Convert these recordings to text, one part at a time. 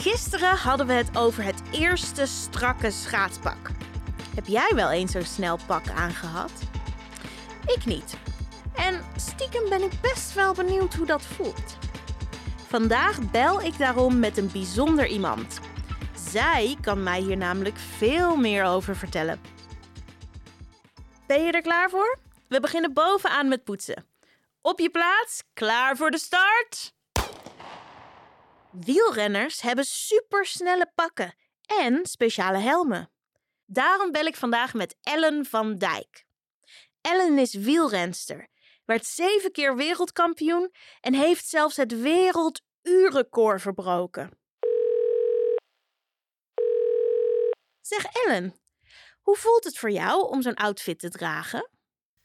Gisteren hadden we het over het eerste strakke schaatspak. Heb jij wel eens zo'n snel pak aangehad? Ik niet. En stiekem ben ik best wel benieuwd hoe dat voelt. Vandaag bel ik daarom met een bijzonder iemand. Zij kan mij hier namelijk veel meer over vertellen. Ben je er klaar voor? We beginnen bovenaan met poetsen. Op je plaats, klaar voor de start? Wielrenners hebben supersnelle pakken en speciale helmen. Daarom bel ik vandaag met Ellen van Dijk. Ellen is wielrenster, werd zeven keer wereldkampioen en heeft zelfs het werelduurrecord verbroken. Zeg Ellen, hoe voelt het voor jou om zo'n outfit te dragen?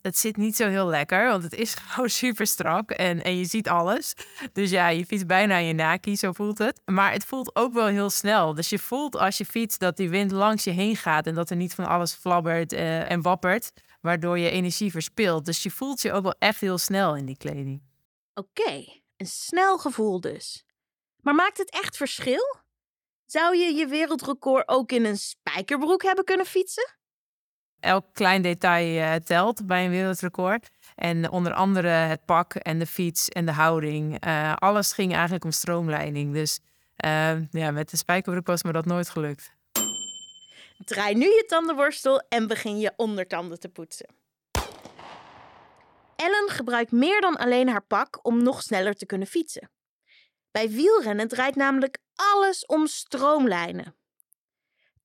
Het zit niet zo heel lekker, want het is gewoon super strak en, en je ziet alles. Dus ja, je fietst bijna in je naki, zo voelt het. Maar het voelt ook wel heel snel. Dus je voelt als je fietst dat die wind langs je heen gaat en dat er niet van alles flabbert eh, en wappert, waardoor je energie verspilt. Dus je voelt je ook wel echt heel snel in die kleding. Oké, een snel gevoel dus. Maar maakt het echt verschil? Zou je je wereldrecord ook in een spijkerbroek hebben kunnen fietsen? Elk klein detail uh, telt bij een wereldrecord. En onder andere het pak en de fiets en de houding. Uh, alles ging eigenlijk om stroomleiding. Dus uh, ja, met de spijkerbroek was me dat nooit gelukt. Draai nu je tandenborstel en begin je ondertanden te poetsen. Ellen gebruikt meer dan alleen haar pak om nog sneller te kunnen fietsen. Bij wielrennen draait namelijk alles om stroomlijnen.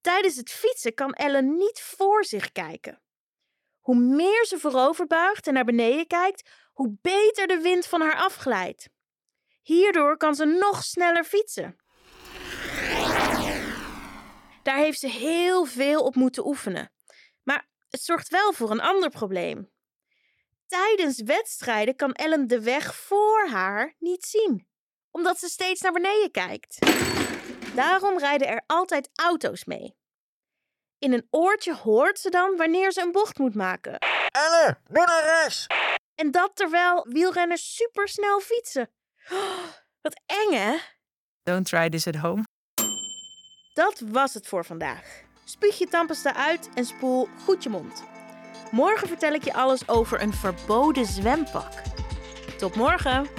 Tijdens het fietsen kan Ellen niet voor zich kijken. Hoe meer ze voorover buigt en naar beneden kijkt, hoe beter de wind van haar afglijdt. Hierdoor kan ze nog sneller fietsen. Daar heeft ze heel veel op moeten oefenen. Maar het zorgt wel voor een ander probleem. Tijdens wedstrijden kan Ellen de weg voor haar niet zien, omdat ze steeds naar beneden kijkt. Daarom rijden er altijd auto's mee. In een oortje hoort ze dan wanneer ze een bocht moet maken. Elle, doe naar rechts! En dat terwijl wielrenners supersnel fietsen. Oh, wat eng, hè? Don't try this at home. Dat was het voor vandaag. Spuug je tandpasta uit en spoel goed je mond. Morgen vertel ik je alles over een verboden zwempak. Tot morgen!